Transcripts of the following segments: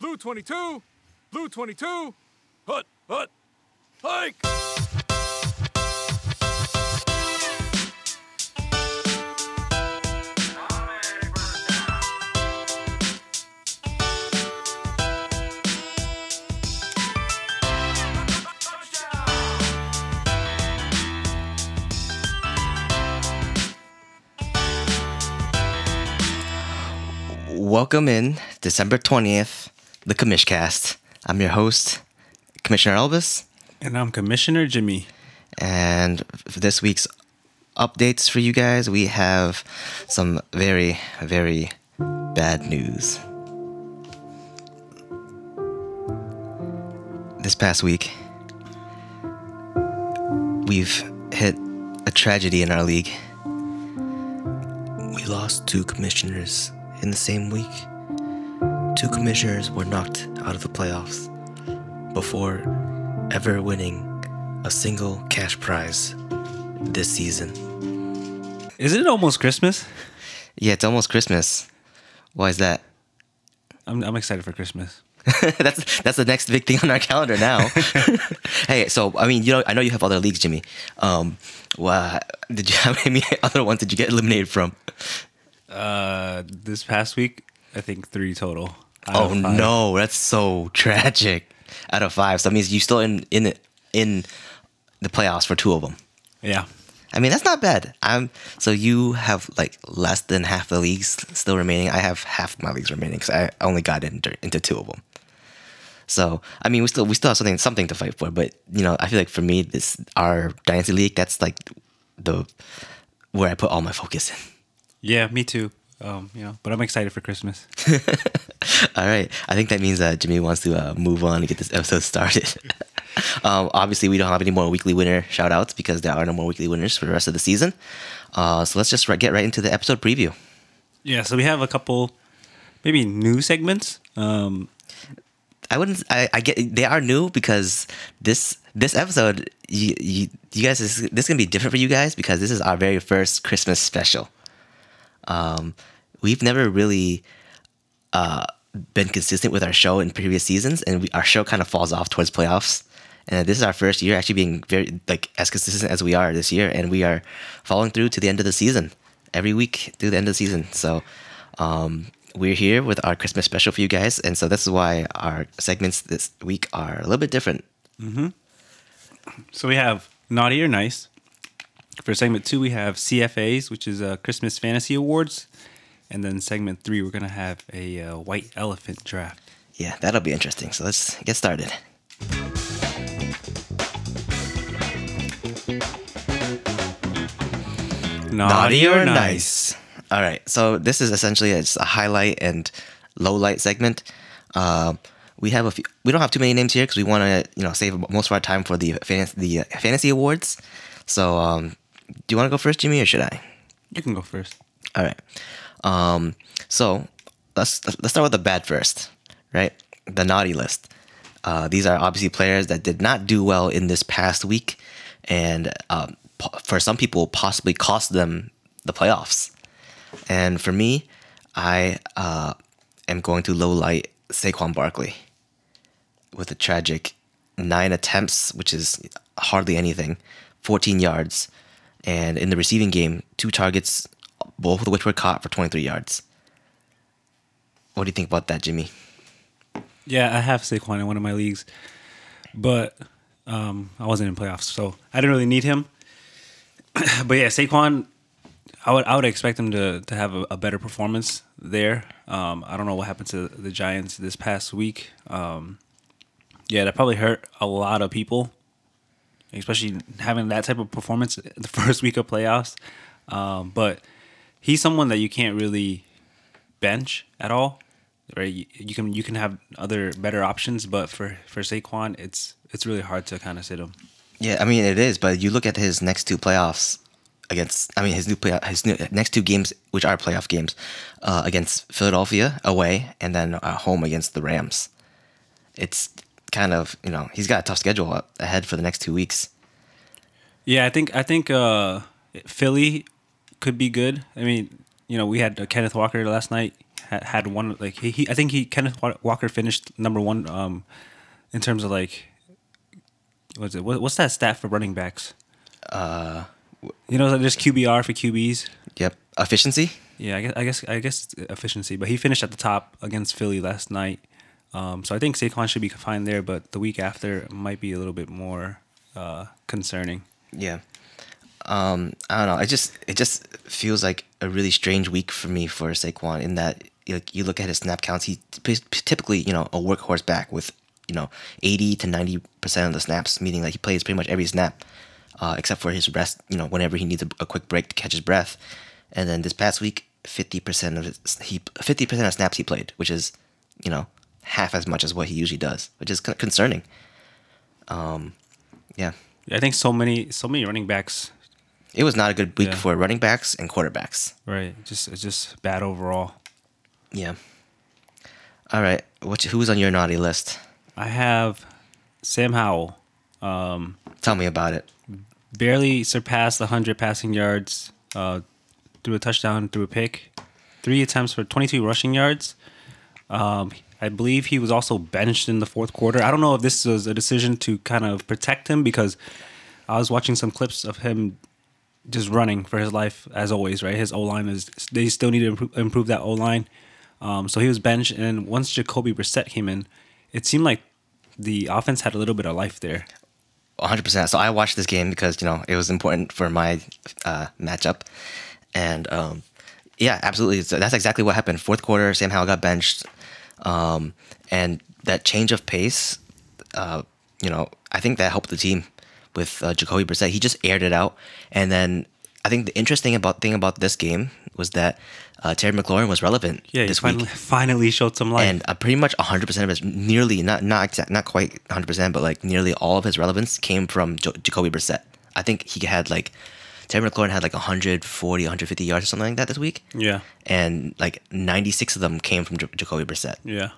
Blue 22, Blue 22, hut, hut, hike! Welcome in December 20th, the Commish Cast. I'm your host, Commissioner Elvis, And I'm Commissioner Jimmy. and for this week's updates for you guys, we have some very, very bad news. This past week, we've hit a tragedy in our league. We lost two commissioners in the same week. Two commissioners were knocked out of the playoffs before ever winning a single cash prize this season. Isn't it almost Christmas? Yeah, it's almost Christmas. Why is that? I'm, I'm excited for Christmas. that's that's the next big thing on our calendar now. hey, so I mean, you know, I know you have other leagues, Jimmy. Um, did you how many other ones did you get eliminated from? Uh, this past week, I think three total. Oh no, that's so tragic. Out of five, so that means you still in in it in the playoffs for two of them. Yeah. I mean, that's not bad. I'm so you have like less than half the leagues still remaining. I have half my leagues remaining because I only got into into two of them. So I mean, we still we still have something something to fight for. But you know, I feel like for me, this our dynasty league that's like the where I put all my focus in. Yeah, me too. Um, you know, but I'm excited for Christmas. All right, I think that means that Jimmy wants to uh, move on and get this episode started. um, obviously, we don't have any more weekly winner shout outs because there are no more weekly winners for the rest of the season. Uh, so let's just ri- get right into the episode preview. Yeah, so we have a couple, maybe new segments. Um, I wouldn't. I, I get they are new because this this episode you you, you guys is this is gonna be different for you guys because this is our very first Christmas special. Um, we've never really uh been consistent with our show in previous seasons, and we, our show kind of falls off towards playoffs. And this is our first year actually being very like as consistent as we are this year, and we are following through to the end of the season every week through the end of the season. So. Um, we're here with our Christmas special for you guys, and so this is why our segments this week are a little bit different. so we have Naughty or Nice. For segment two, we have CFAs, which is uh, Christmas Fantasy Awards. And then segment three, we're going to have a uh, White Elephant draft. Yeah, that'll be interesting. So let's get started. Naughty or nice. All right. So this is essentially it's a highlight and low light segment. Uh, we have a few. We don't have too many names here because we want to you know save most of our time for the fantasy the fantasy awards. So um, do you want to go first, Jimmy, or should I? You can go first. All right. Um, so let's let's start with the bad first, right? The naughty list. Uh, these are obviously players that did not do well in this past week, and um, po- for some people, possibly cost them the playoffs. And for me, I uh, am going to low light Saquon Barkley with a tragic nine attempts, which is hardly anything, 14 yards, and in the receiving game, two targets, both of which were caught for 23 yards. What do you think about that, Jimmy? Yeah, I have Saquon in one of my leagues, but um, I wasn't in playoffs, so I didn't really need him. but yeah, Saquon, I would I would expect him to to have a, a better performance there. Um, I don't know what happened to the Giants this past week. Um, yeah, that probably hurt a lot of people, especially having that type of performance the first week of playoffs. Um, but he's someone that you can't really bench at all right? You, can you can have other better options, but for for Saquon, it's it's really hard to kind of sit him. Yeah, I mean it is, but you look at his next two playoffs against, I mean his new play, his new, next two games, which are playoff games, uh, against Philadelphia away and then at home against the Rams. It's kind of you know he's got a tough schedule ahead for the next two weeks. Yeah, I think I think uh, Philly could be good. I mean, you know, we had uh, Kenneth Walker last night. had, had one like he, he I think he Kenneth Walker finished number one um in terms of like what's it what, what's that stat for running backs? Uh, you know, like just QBR for QBs. Yep. Efficiency. Yeah, I guess I guess I guess efficiency, but he finished at the top against Philly last night. Um, so I think Saquon should be fine there, but the week after might be a little bit more uh, concerning. Yeah. Um, I don't know. It just it just feels like a really strange week for me for Saquon in that you, you look at his snap counts. He typically you know a workhorse back with you know eighty to ninety percent of the snaps, meaning that he plays pretty much every snap, uh, except for his rest. You know whenever he needs a, a quick break to catch his breath. And then this past week, fifty percent of his, he fifty percent of snaps he played, which is you know half as much as what he usually does, which is concerning. Um, yeah. I think so many so many running backs. It was not a good week Yeah. for running backs and quarterbacks. Right, just it's just bad overall. Yeah. All right. What? Who's on your naughty list? I have Sam Howell. Tell me about it. barely surpassed 100 passing yards, uh, threw a touchdown, threw a pick, three attempts for 22 rushing yards. Um, I believe he was also benched in the fourth quarter. I don't know if this was a decision to kind of protect him because I was watching some clips of him just running for his life as always. Right, his O line is they still need to improve, improve that O line. Um, so he was benched, and once Jacoby Brissett came in, it seemed like the offense had a little bit of life there. 100%. So I watched this game because, you know, it was important for my uh, matchup. And um, yeah, absolutely. So that's exactly what happened. Fourth quarter, Sam Howell got benched. Um, and that change of pace, uh, you know, I think that helped the team with uh, Jacoby Brissett. He just aired it out. And then I think the interesting about thing about this game was that uh, Terry McLaurin was relevant Yeah, he this finally, week. finally showed some life. and uh, pretty much 100% of his nearly not not exact, not quite 100% but like nearly all of his relevance came from jo- Jacoby Brissett. I think he had like Terry McLaurin had like 140 150 yards or something like that this week yeah, and like 96 of them came from J- Jacoby Brissett. yeah,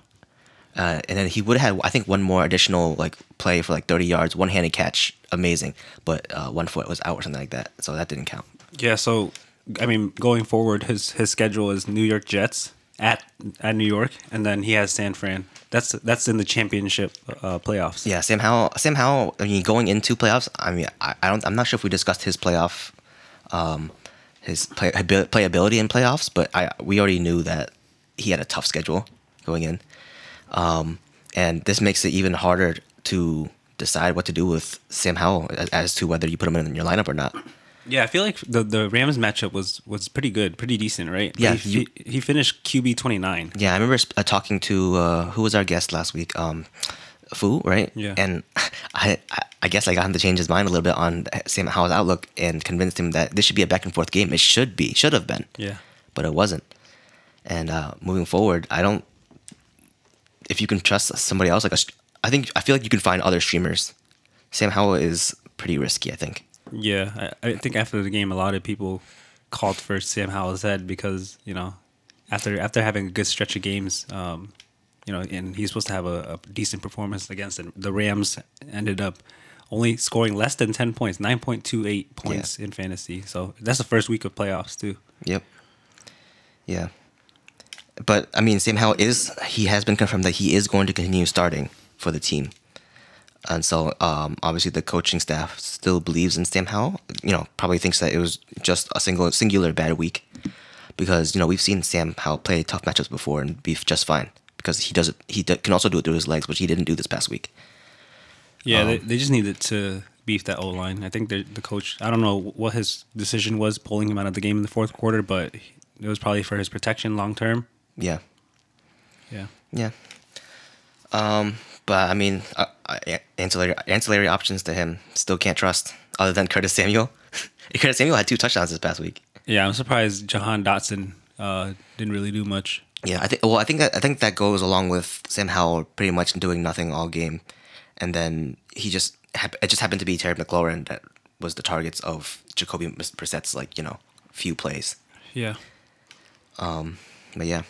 Uh, and then he would have had I think one more additional like play for like 30 yards, one-handed catch, amazing, but uh, one foot was out or something like that. So that didn't count. yeah. So, I mean, going forward, his his schedule is New York Jets at at New York, and then he has San Fran. That's that's in the championship uh, playoffs. Yeah, Sam Howell. Sam Howell. I mean, going into playoffs. I mean, I, I don't. I'm not sure if we discussed his playoff, um, his play, playability in playoffs, but I we already knew that he had a tough schedule going in, um, and this makes it even harder to decide what to do with Sam Howell as, as to whether you put him in your lineup or not. Yeah, I feel like the the Rams matchup was was pretty good, pretty decent, right? Yeah, he, you- he, he finished QB twenty nine. Yeah, I remember uh, talking to uh, who was our guest last week, um, Fu, right? Yeah. And I, I- guess I got him to change his mind a little bit on Sam Howell's outlook and convinced him that this should be a back and forth game. It should be, should have been, Yeah, but it wasn't. And uh, moving forward, I don't. If you can trust somebody else, like a, I think I feel like you can find other streamers. Sam Howell is pretty risky. I think. yeah. I, I think after the game, a lot of people called for Sam Howell's head because you know after after having a good stretch of games, um, you know, and he's supposed to have a, a decent performance against the, the Rams. Ended up only scoring less than ten points, nine point two eight points in fantasy. So that's the first week of playoffs too. Yep. Yeah. But I mean, Sam Howell is he has been confirmed that he is going to continue starting for the team, and so um, obviously the coaching staff still believes in Sam Howell. You know, probably thinks that it was just a single singular bad week, because you know we've seen Sam Howell play tough matchups before and be just fine because he does it. He d- can also do it through his legs, which he didn't do this past week. Yeah, Um, they, they just needed to beef that O line. I think the the coach. I don't know what his decision was pulling him out of the game in the fourth quarter, but it was probably for his protection long term. Yeah. Yeah. Yeah. Um, but I mean, uh, uh, ancillary ancillary options to him still can't trust other than Curtis Samuel. Curtis Samuel had two touchdowns this past week. Yeah, I'm surprised Jahan Dotson uh, didn't really do much. Yeah, I think. Well, I think that I think that goes along with Sam Howell pretty much doing nothing all game, and then he just it just happened to be Terry McLaurin that was the targets of Jacoby Brissett's like you know few plays. Yeah. But yeah.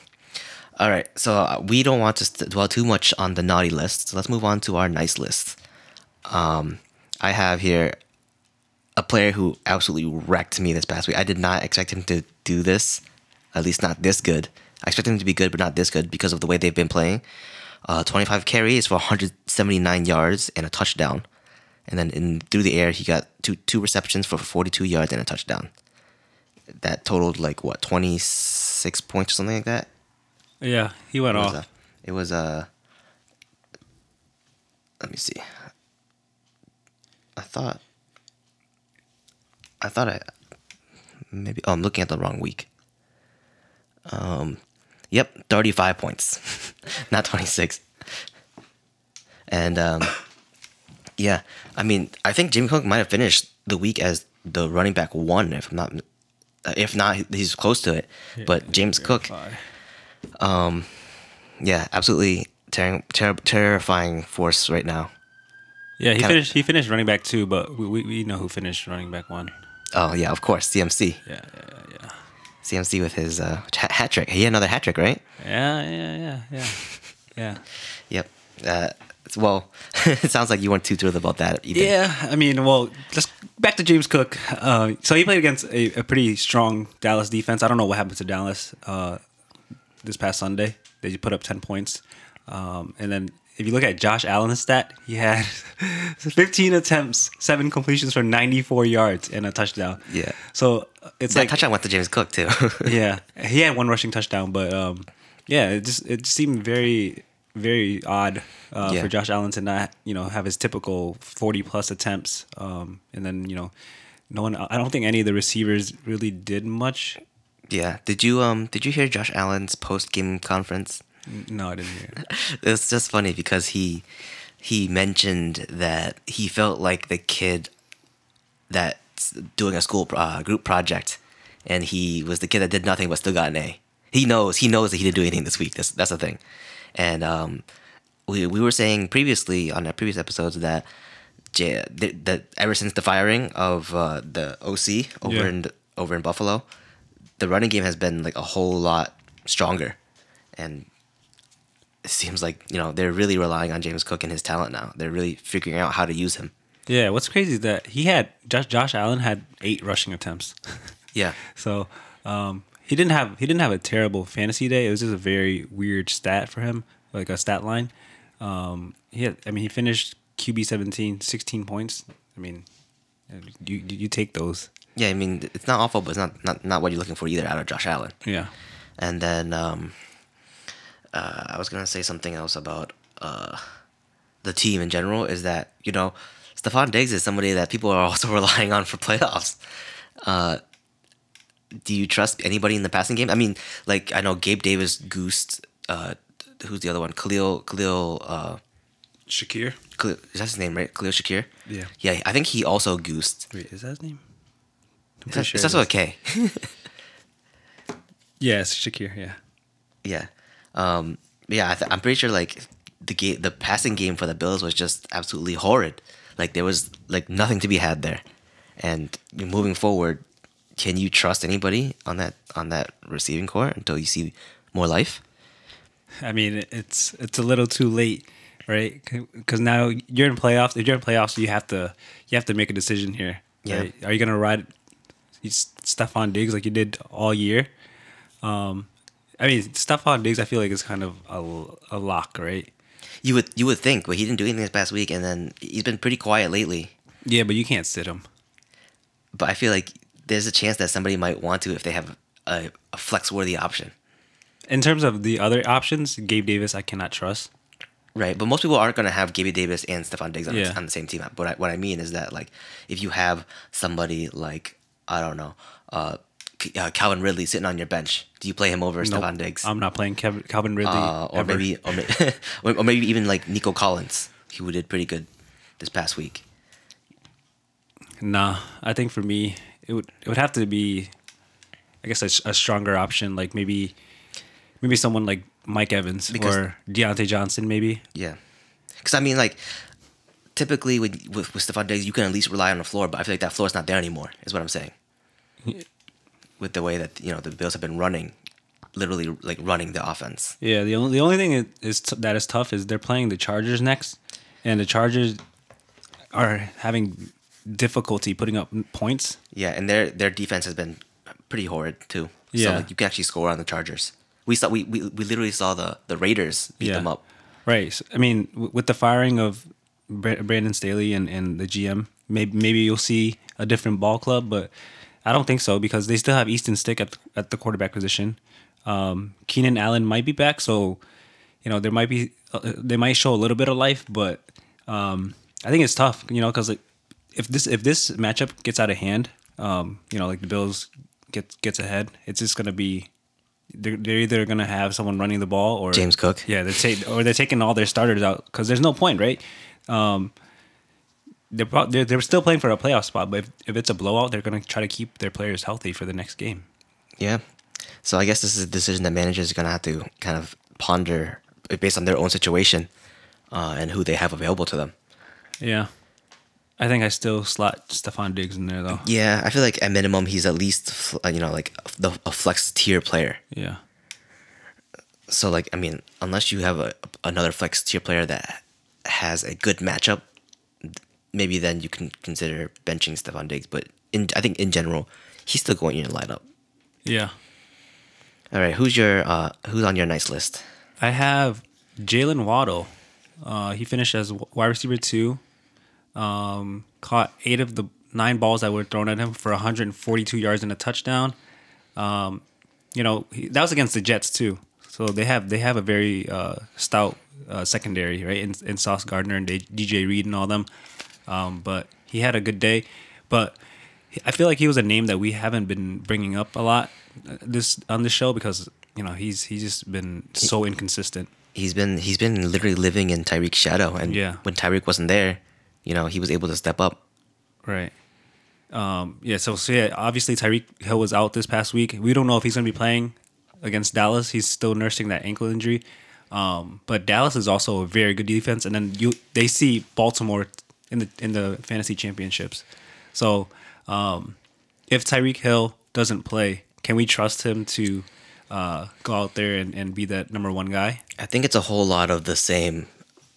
All right, so uh, we don't want to dwell too much on the naughty list, so let's move on to our nice list. Um, I have here a player who absolutely wrecked me this past week. I did not expect him to do this, at least not this good. I expect him to be good, but not this good because of the way they've been playing. Uh, 25 carries for 179 yards and a touchdown. And then in through the air, he got two two receptions for 42 yards and a touchdown. That totaled like what 26 points or something like that. Yeah, he went It off. a, it was a. Let me see. I thought. I thought I. Maybe. Oh, I'm looking at the wrong week. Um, yep, 35 points, not 26. And um, yeah, I mean, I think Jimmy Cook might have finished the week as the running back one, if I'm not, if not, he's close to it. but James Cook, yeah, absolutely ter- ter- terrifying force right now. Yeah, he Kinda- finished. He finished running back two, but we, we, we know who finished running back one. Oh yeah, of course, CMC, Yeah, yeah, yeah, CMC with his uh, hat trick. He had another hat trick, right? yeah, yeah, yeah, yeah, yeah. Yep. Uh, well, it sounds like you weren't too thrilled about that. Either. Yeah, I mean, well, just back to James Cook. Uh, so he played against a, a pretty strong Dallas defense. I don't know what happened to Dallas uh, this past Sunday. They put up ten points, um, and then if you look at Josh Allen's stat, he had 15 attempts, seven completions for 94 yards and a touchdown. Yeah. So it's That like touchdown went to James Cook too. yeah, he had one rushing touchdown, but um, yeah, it just it seemed very very odd uh, Yeah. for Josh Allen to not you know have his typical forty plus attempts, um, and then you know no one. I don't think any of the receivers really did much. yeah. Did you um Did you hear Josh Allen's post game conference? No, I didn't hear. It. It's just funny because he he mentioned that he felt like the kid that's doing a school uh, group project, and he was the kid that did nothing but still got an A. He knows he knows that he didn't do anything this week. That's that's the thing, and um, we we were saying previously on our previous episodes that. J- that, that ever since the firing of uh, the OC over Yeah. in over in Buffalo, the running game has been like a whole lot stronger, and it seems like you know they're really relying on James Cook and his talent now. They're really figuring out how to use him. Yeah, what's crazy is that he had Josh, Josh Allen had eight rushing attempts. Yeah, So um, he didn't have he didn't have a terrible fantasy day. It was just a very weird stat for him, like a stat line. Um, he had, I mean, he finished QB 17, 16 points. I mean, you you take those. yeah. I mean, it's not awful, but it's not not, not what you're looking for either out of Josh Allen. Yeah. And then um, uh, I was gonna say something else about uh, the team in general. Is that you know Stefon Diggs is somebody that people are also relying on for playoffs. Uh, do you trust anybody in the passing game? I mean, like I know Gabe Davis goosed. Uh, who's the other one? Khalil Khalil. Uh, Shakir. Khalil, is that his name, right? Khalil Shakir? Yeah. Yeah, I think he also goosed. Wait, is that his name? I'm It's, pretty sure it's it also is. a K. Yeah, Shakir. Yeah. yeah. Um, yeah, I th- I'm pretty sure like the game, the passing game for the Bills was just absolutely horrid. Like there was like nothing to be had there. And moving forward, can you trust anybody on that on that receiving core until you see more life? I mean, it's it's a little too late, right? Because now you're in playoffs. If you're in playoffs, you have to you have to make a decision here. Yeah. Right? Are you gonna ride Stefon Diggs like you did all year? Um, I mean, Stefon Diggs, I feel like is kind of a, a lock, right? You would you would think, but he didn't do anything this past week, and then he's been pretty quiet lately. Yeah, but you can't sit him. But I feel like there's a chance that somebody might want to if they have a, a flex worthy option. In terms of the other options, Gabe Davis, I cannot trust. Right, but most people aren't going to have Gabe Davis and Stefon Diggs on, Yeah. on the same team. But I, what I mean is that like if you have somebody like I don't know, uh, uh, Calvin Ridley sitting on your bench, do you play him over Nope. Stefon Diggs? I'm not playing Kev- Calvin Ridley. uh, or ever. maybe or, may- or or maybe even like Nico Collins, who did pretty good this past week. Nah, I think for me, it would it would have to be, I guess, a, a stronger option. Like maybe, maybe someone like Mike Evans Because- or Diontae Johnson. Maybe. Yeah, because I mean like typically with, with with Stefon Diggs, you can at least rely on the floor, but I feel like that floor is not there anymore. Is what I'm saying. With the way that you know the Bills have been running, literally like running the offense. Yeah. The only the only thing is, is t- that is tough is they're playing the Chargers next, and the Chargers are having difficulty putting up points. Yeah, and their their defense has been pretty horrid too. So Yeah. like, you can actually score on the Chargers. We saw we, we, we literally saw the the Raiders beat Yeah. them up. Right. So, I mean, w- with the firing of Brandon Staley and, and the GM, maybe maybe you'll see a different ball club, but I don't think so because they still have Easton Stick at the, at the quarterback position. Um, Keenan Allen might be back, so you know there might be uh, they might show a little bit of life, but um, I think it's tough, you know, because like, if this if this matchup gets out of hand, um, you know, like the Bills gets gets ahead, it's just gonna be. They're, they're either gonna have someone running the ball or James Cook. yeah, they're ta- or they're taking all their starters out because there's no point, right? Um, they're, they're they're still playing for a playoff spot, but if, if it's a blowout, they're gonna try to keep their players healthy for the next game. Yeah. So I guess this is a decision that managers are gonna have to kind of ponder based on their own situation uh, and who they have available to them. Yeah, I think I still slot Stefon Diggs in there though. Yeah, I feel like at minimum he's at least you know like the a flex tier player. Yeah, So like I mean, unless you have a another flex tier player that has a good matchup, maybe then you can consider benching Stefon Diggs. But in I think in general, he's still going in your lineup. yeah. All right, who's your uh, who's on your nice list? I have Jalen Waddle. Uh, he finished as wide receiver two. Um, caught eight of the nine balls that were thrown at him for 142 yards and a touchdown. Um, you know he, that was against the Jets too, so they have they have a very uh, stout uh, secondary, right? In, in Sauce Gardner and DJ Reed and all them. Um, but he had a good day, but I feel like he was a name that we haven't been bringing up a lot uh, this on this show because you know he's he's just been so inconsistent. He's been he's been literally living in Tyreek's shadow, and Yeah. when Tyreek wasn't there, you know he was able to step up. Right. Um, yeah. So, so yeah. Obviously, Tyreek Hill was out this past week. We don't know if he's going to be playing against Dallas. He's still nursing that ankle injury. Um, but Dallas is also a very good defense, and then you they see Baltimore in the in the fantasy championships. So, um, if Tyreek Hill doesn't play, can we trust him to uh, go out there and, and be that number one guy? I think it's a whole lot of the same.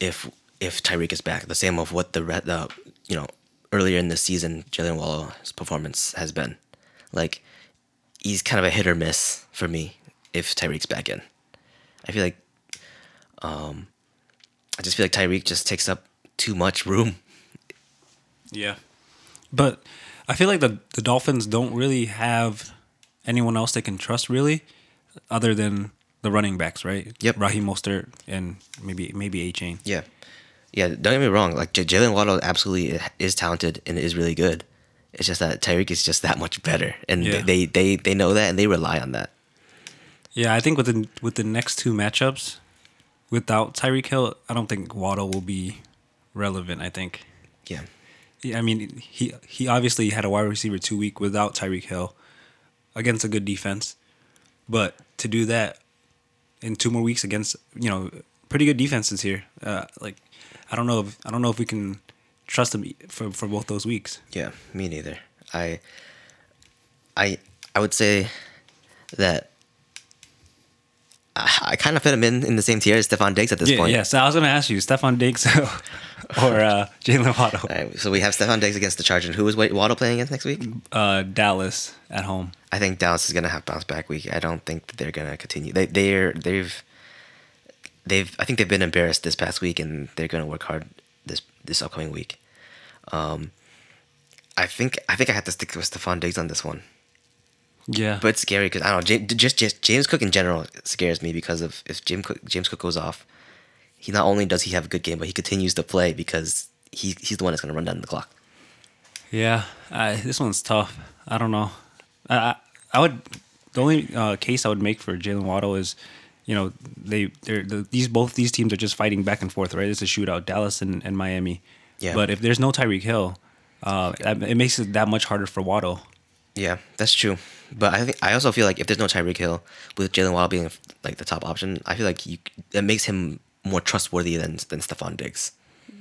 If if Tyreek is back, the same of what the re- the you know earlier in the season Jalen Waddle's performance has been. Like he's kind of a hit or miss for me if Tyreek's back in. I feel like um I just feel like Tyreek just takes up too much room. Yeah. But I feel like the the Dolphins don't really have anyone else they can trust really, other than the running backs, right? Yep. Raheem Mostert and maybe maybe Achane. Yeah, yeah. Don't get me wrong. Like J- Jalen Waddle absolutely is talented and is really good. It's just that Tyreek is just that much better, and Yeah. they, they they know that and they rely on that. Yeah, I think with the with the next two matchups, without Tyreek Hill, I don't think Waddle will be relevant. I think. Yeah, Yeah, I mean, he he obviously had a wide receiver two week without Tyreek Hill against a good defense, but to do that in two more weeks against you know pretty good defenses here, uh, like I don't know if I don't know if we can trust him for for both those weeks. yeah. Me neither. I I I would say that. I, kind of fit him in in the same tier as Stefon Diggs at this yeah, point. yeah. So I was gonna ask you, Stefon Diggs or uh, Jalen Waddle, right, so we have Stefon Diggs against the Chargers. Who is Wa- Waddle playing against next week? uh, Dallas at home. I think Dallas is gonna have bounce back week. I don't think that they're gonna continue. They they're they've they've I think they've been embarrassed this past week and they're gonna work hard this this upcoming week. Um, I think I think I have to stick with Stefon Diggs on this one, Yeah, but it's scary because I don't know. James, just just James Cook in general scares me because of if James Cook James Cook goes off, he not only does he have a good game, but he continues to play because he he's the one that's gonna run down the clock. Yeah, I, this one's tough. I don't know. I I, I would the only uh, case I would make for Jalen Waddle is, you know, they they're the, these both these teams are just fighting back and forth, right? It's a shootout, Dallas and, and Miami. Yeah. But if there's no Tyreek Hill, uh, it makes it that much harder for Waddle. Yeah, that's true. But I think I also feel like if there's no Tyreek Hill with Jalen Waddle being like the top option, I feel like you it makes him more trustworthy than than Stefon Diggs.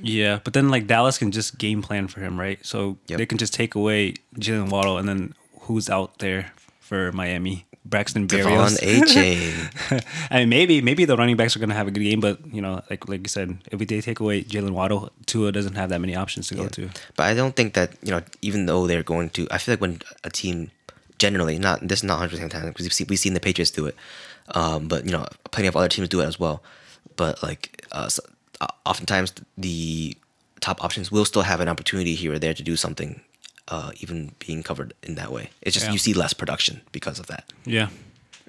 Yeah, but then like Dallas can just game plan for him, right? So Yep. they can just take away Jalen Waddle, and then who's out there for Miami? Braxton Berrios. Achane. I mean, maybe maybe the running backs are gonna have a good game, but you know, like like you said, if we they take away Jalen Waddle, Tua doesn't have that many options to go to. But I don't think that you know, even though they're going to, I feel like when a team generally not this is not hundred percent time because we've seen, we've seen the Patriots do it. um, but you know, plenty of other teams do it as well. But like, uh, so, uh, oftentimes the top options will still have an opportunity here or there to do something, uh, even being covered in that way. It's just Yeah. you see less production because of that. Yeah,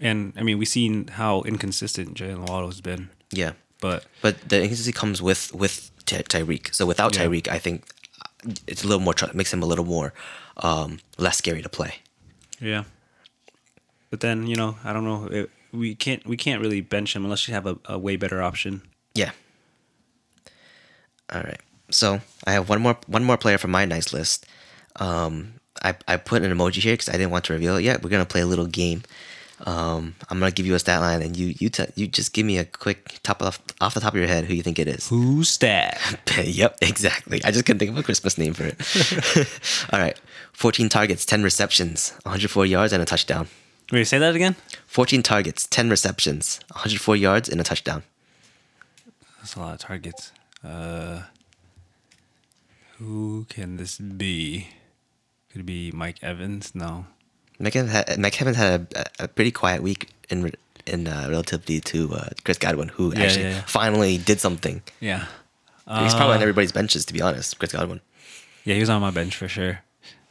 and I mean we've seen how inconsistent Jalen Waddle has been, Yeah, but but the inconsistency comes with with Ty- Tyreek. So without Yeah. Tyreek, I think it's a little more tr- makes him a little more um, less scary to play. yeah. But then you know I don't know it, we can't we can't really bench him unless you have a, a way better option. Yeah. All right. So I have one more one more player from my nice list. Um, I I put an emoji here because I didn't want to reveal it yet. We're gonna play a little game. Um, I'm gonna give you a stat line, and you you te- you just give me a quick top off off the top of your head who you think it is. Who's that? yep, exactly. I just couldn't think of a Christmas name for it. All right. 14 targets, 10 receptions, 104 yards, and a touchdown. Wait, say that again. 14 targets, 10 receptions, 104 yards, and a touchdown. That's a lot of targets. Uh, who can this be? Could it be Mike Evans? No. Mike Evans had, Mike Evans had a, a pretty quiet week in in uh, relatively to uh, Chris Godwin, who Yeah, actually yeah, yeah. finally did something. Yeah. He's probably on everybody's benches, to be honest. Chris Godwin. Yeah, he was on my bench for sure.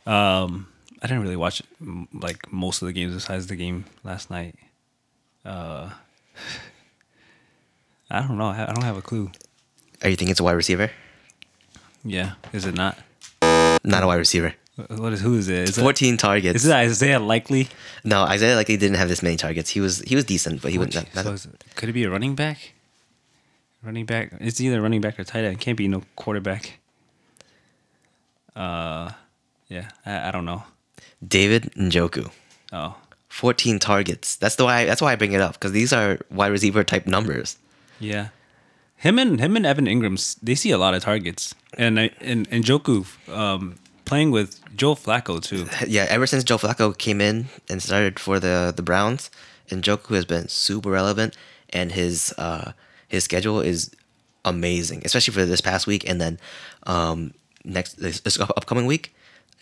Um, I didn't really watch like most of the games besides the game last night. Uh, I don't know. I I don't have a clue. Are you thinking it's a wide receiver? Yeah, is it not? Not a wide receiver. Wh- What is who is it? Is it, 14 targets. is it Isaiah Likely? no, Isaiah likely didn't have this many targets. He was he was decent, but he was not, not So could it be a running back? Running back. It's either running back or tight end. It can't be no quarterback. Uh, yeah. I, I don't know. David Njoku. Oh, 14 targets. That's the why that's why I bring it up because these are wide receiver type numbers. Yeah, him and him and Evan Engram's they see a lot of targets, and I- and and Njoku um, playing with Joe Flacco too. Yeah, ever since Joe Flacco came in and started for the the Browns, Njoku has been super relevant, and his uh his schedule is amazing, especially for this past week, and then um next this, this upcoming week,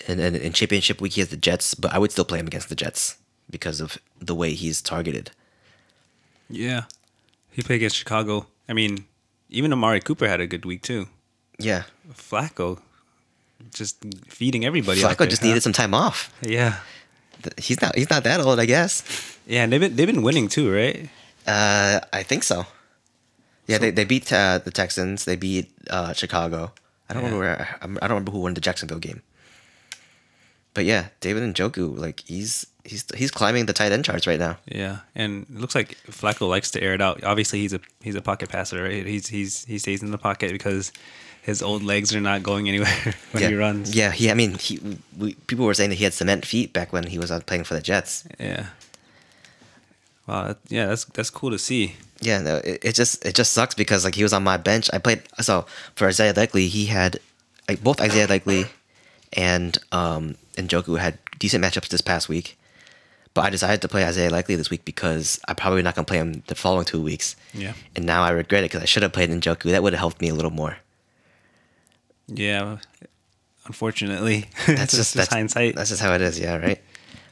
and then in championship week he has the Jets, but I would still play him against the Jets because of the way he's targeted. Yeah, he played against Chicago. I mean, even Amari Cooper had a good week too. Yeah, Flacco just feeding everybody. Flacco there, just huh? needed some time off. Yeah, He's not he's not that old, I guess. yeah, and they've been they've been winning too, right? Uh, I think so. Yeah, they, they beat uh, the Texans. They beat uh, Chicago. I don't Yeah. remember. Where, I don't remember who won the Jacksonville game. But yeah, David Njoku, like he's he's he's climbing the tight end charts right now. Yeah, and it looks like Flacco likes to air it out. Obviously, he's a he's a pocket passer, right? He's he's he stays in the pocket because his old legs are not going anywhere when yeah. he runs. Yeah, he. I mean, he. We, people were saying that he had cement feet back when he was out playing for the Jets. Yeah. Wow. That, yeah, that's that's cool to see. Yeah, no, it, it just it just sucks because like he was on my bench. I played so for Isaiah Likely, he had like both Isaiah Likely and um Njoku had decent matchups this past week. But I decided to play Isaiah Likely this week because I'm probably not gonna play him the following two weeks. Yeah. And now I regret it because I should have played Njoku. That would have helped me a little more. Yeah. Unfortunately, That's just that's, hindsight. That's just how it is. Yeah, right.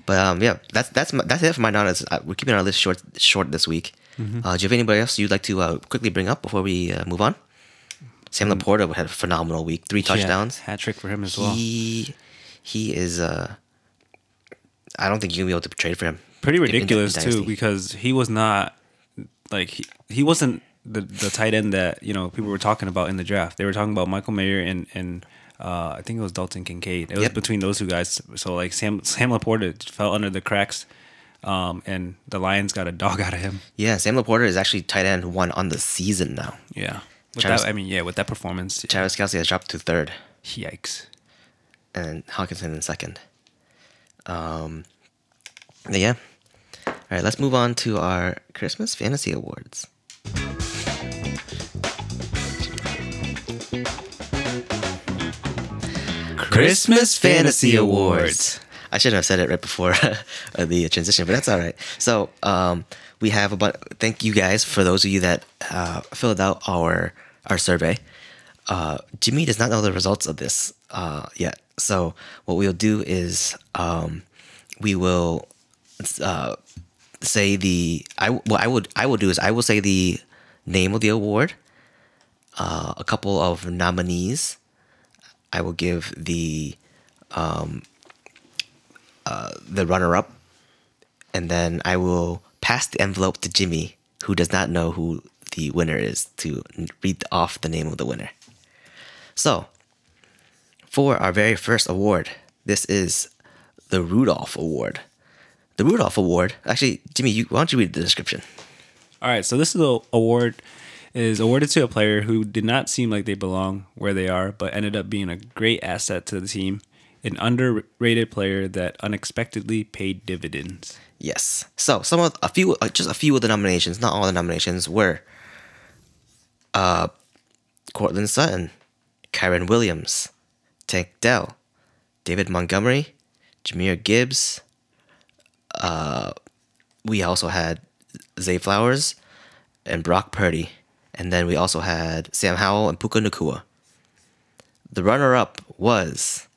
But um, yeah, that's that's my, that's it for my non. Uh, we're keeping our list short short this week. Mm-hmm. Uh, do you have anybody else you'd like to uh, quickly bring up before we uh, move on? Sam Laporta had a phenomenal week, three touchdowns. Hat trick for him as well. He he is. Uh, I don't think gonna be able to trade for him. Pretty ridiculous too because he was not like he, he wasn't the the tight end that you know people were talking about in the draft. They were talking about Michael Mayer and and uh, I think it was Dalton Kincaid. It was Yep. between those two guys. So like Sam Sam Laporta fell under the cracks, um, and the Lions got a dog out of him. Yeah, Sam Laporta is actually tight end one on the season now. Yeah, with Travis- that, I mean, yeah, with that performance, Travis Kelce has dropped to third, yikes. and Hockenson in second. Um, yeah. All right, let's move on to our Christmas Fantasy Awards. Christmas Fantasy Awards. I shouldn't have said it right before uh, the transition, but that's all right. So um, we have a bunch. Thank you guys for those of you that uh, filled out our our survey. Uh, Jimmy does not know the results of this uh, yet. So what we'll do is um, we will uh, say the I what I would I will do is I will say the name of the award, uh, a couple of nominees. I will give the um, uh, the runner up, and then I will pass the envelope to Jimmy, who does not know who the winner is, to read off the name of the winner. So, for our very first award, this is the Rudolph Award. The Rudolph Award, actually, Jimmy, you, why don't you read the description? All right, so this is the award is awarded to a player who did not seem like they belong where they are, but ended up being a great asset to the team, an underrated player that unexpectedly paid dividends. Yes. So some of a few, uh, just a few of the nominations, not all the nominations, were uh, Courtland Sutton, Kyren Williams, Tank Dell, David Montgomery, Jahmyr Gibbs. Uh, we also had Zay Flowers and Brock Purdy. And then we also had Sam Howell and Puka Nacua. The runner up was.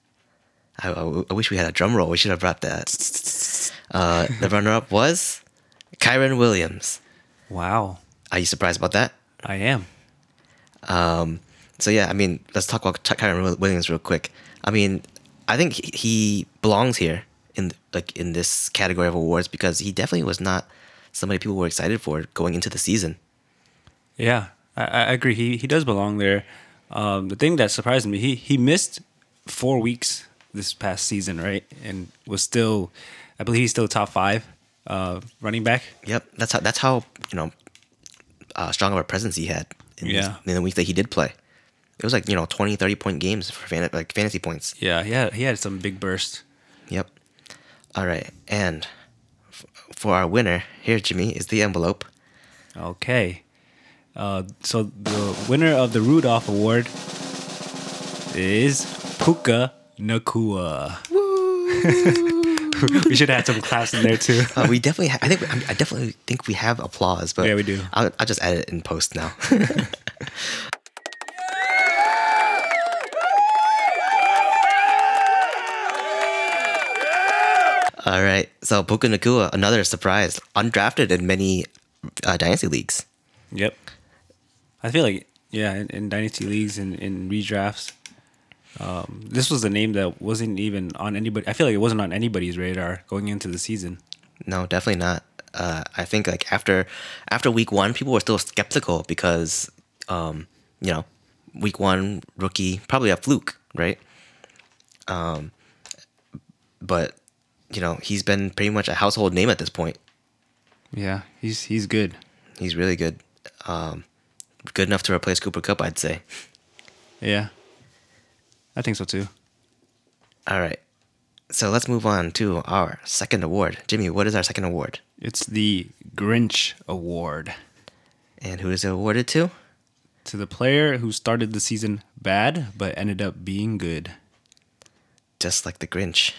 I, I, I wish we had a drum roll. We should have brought that. Uh, the runner up was Kyren Williams. Wow, Are you surprised about that? I am. So yeah, I mean, let's talk about Ky- Kyren Williams real quick. I mean, I think he- he belongs here in like in this category of awards because he definitely was not somebody people were excited for going into the season. Yeah, I, I agree. He he does belong there. Um, the thing that surprised me, he he missed four weeks this past season, right? And was still, I believe he's still top five uh, running back. Yep, that's how that's how you know uh, strong of a presence he had in, Yeah. in the week that he did play. It was like you know 20, 30 point games for fan- like fantasy points. Yeah, he had he had some big bursts. Yep. All right, and f- for our winner here, Jimmy, is the envelope. Okay. Uh, so the winner of the Rudolph Award is Puka Nacua. we should have had some claps in there too. Uh, we definitely, ha- I think, I definitely think we have applause, but Yeah, we do. I'll, I'll just add it in post now. All right, so Puka Nacua, another surprise, undrafted in many uh, dynasty leagues. Yep. I feel like yeah, in, in dynasty leagues and in redrafts, um, this was a name that wasn't even on anybody. I feel like it wasn't on anybody's radar going into the season. No, definitely not. Uh, I think like after after week one, people were still skeptical because, um, you know, week one rookie probably a fluke, right? Um, but you know he's been pretty much a household name at this point. Yeah, he's he's good. He's really good, um, good enough to replace Cooper Kupp, I'd say. Yeah, I think so too. All right, so let's move on to our second award. Jimmy, what is our second award, It's the Grinch Award and who is it awarded to? to the player who started the season bad but ended up being good. just like the Grinch.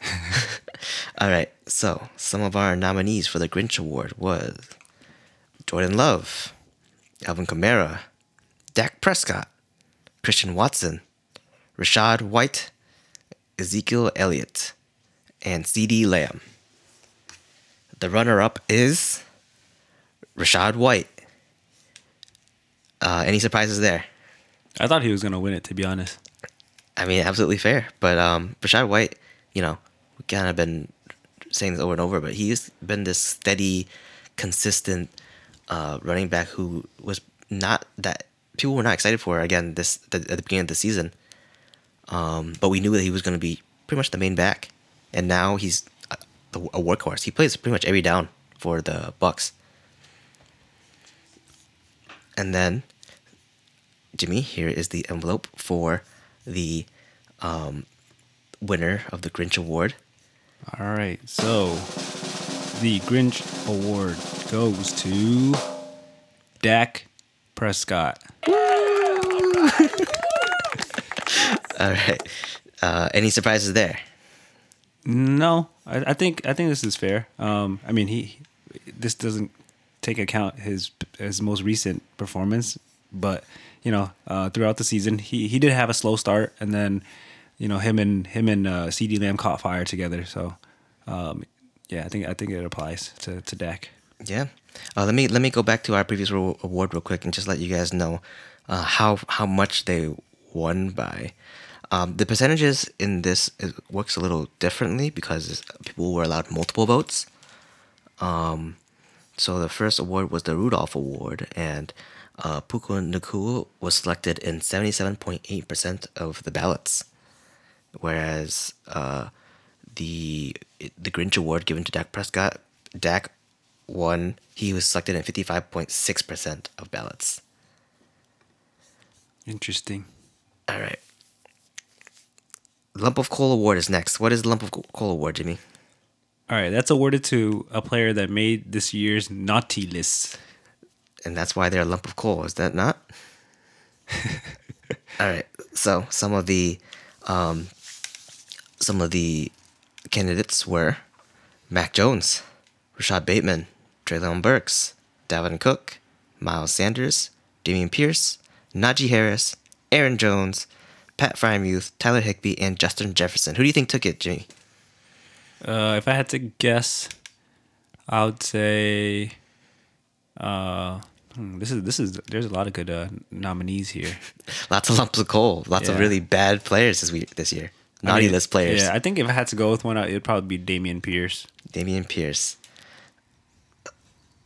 All right, so some of our nominees for the Grinch Award was Jordan Love, Alvin Kamara, Dak Prescott, Christian Watson, Rachaad White, Ezekiel Elliott, and CeeDee Lamb. The runner-up is Rachaad White. Uh, any surprises there? I thought he was gonna win it, to be honest. I mean, absolutely fair. But um, Rachaad White, you know, we kind of been saying this over and over, but he's been this steady, consistent uh, running back who was not that people were not excited for again this the, at the beginning of the season. Um, but we knew that he was going to be pretty much the main back, and now he's a, a workhorse. He plays pretty much every down for the Bucs. And then Jimmy, here is the envelope for the um, winner of the Grinch Award. All right, so the Grinch Award goes to Dak Prescott. All right. Uh, any surprises there? No, I, I think I think this is fair. Um, I mean, he this doesn't take account his his most recent performance, but you know, uh, throughout the season, he he did have a slow start, and then you know him and him and uh, CeeDee Lamb caught fire together. So, um, yeah, I think I think it applies to to Dak. Yeah. Uh, let me let me go back to our previous award real quick and just let you guys know uh, how how much they won by. Um, the percentages in this is, works a little differently because people were allowed multiple votes. Um, so the first award was the Rudolph Award, and uh, Nacua was selected in seventy seven point eight percent of the ballots, whereas uh, the the Grinch Award given to Dak Prescott, Dak won. He was selected in fifty five point six percent of ballots. Interesting. All right. Lump of Coal Award is next. What is Lump of Coal Award, Jimmy? All right, that's awarded to a player that made this year's naughty list. And that's why they're a lump of coal, is that not? All right. So some of the um, some of the candidates were Mac Jones, Rashod Bateman, Treylon Burks, Dalvin Cook, Miles Sanders, Dameon Pierce, Najee Harris, Aaron Jones, Pat Freiermuth, Tyler Higbee, and Justin Jefferson. Who do you think took it, Jimmy? Uh, if I had to guess, I would say. Uh, hmm, this is this is there's a lot of good uh, nominees here. Lots of lumps of coal. Lots of really bad players this week this year. I Naughty mean, list players. Yeah, I think if I had to go with one, uh, it'd probably be Dameon Pierce. Dameon Pierce.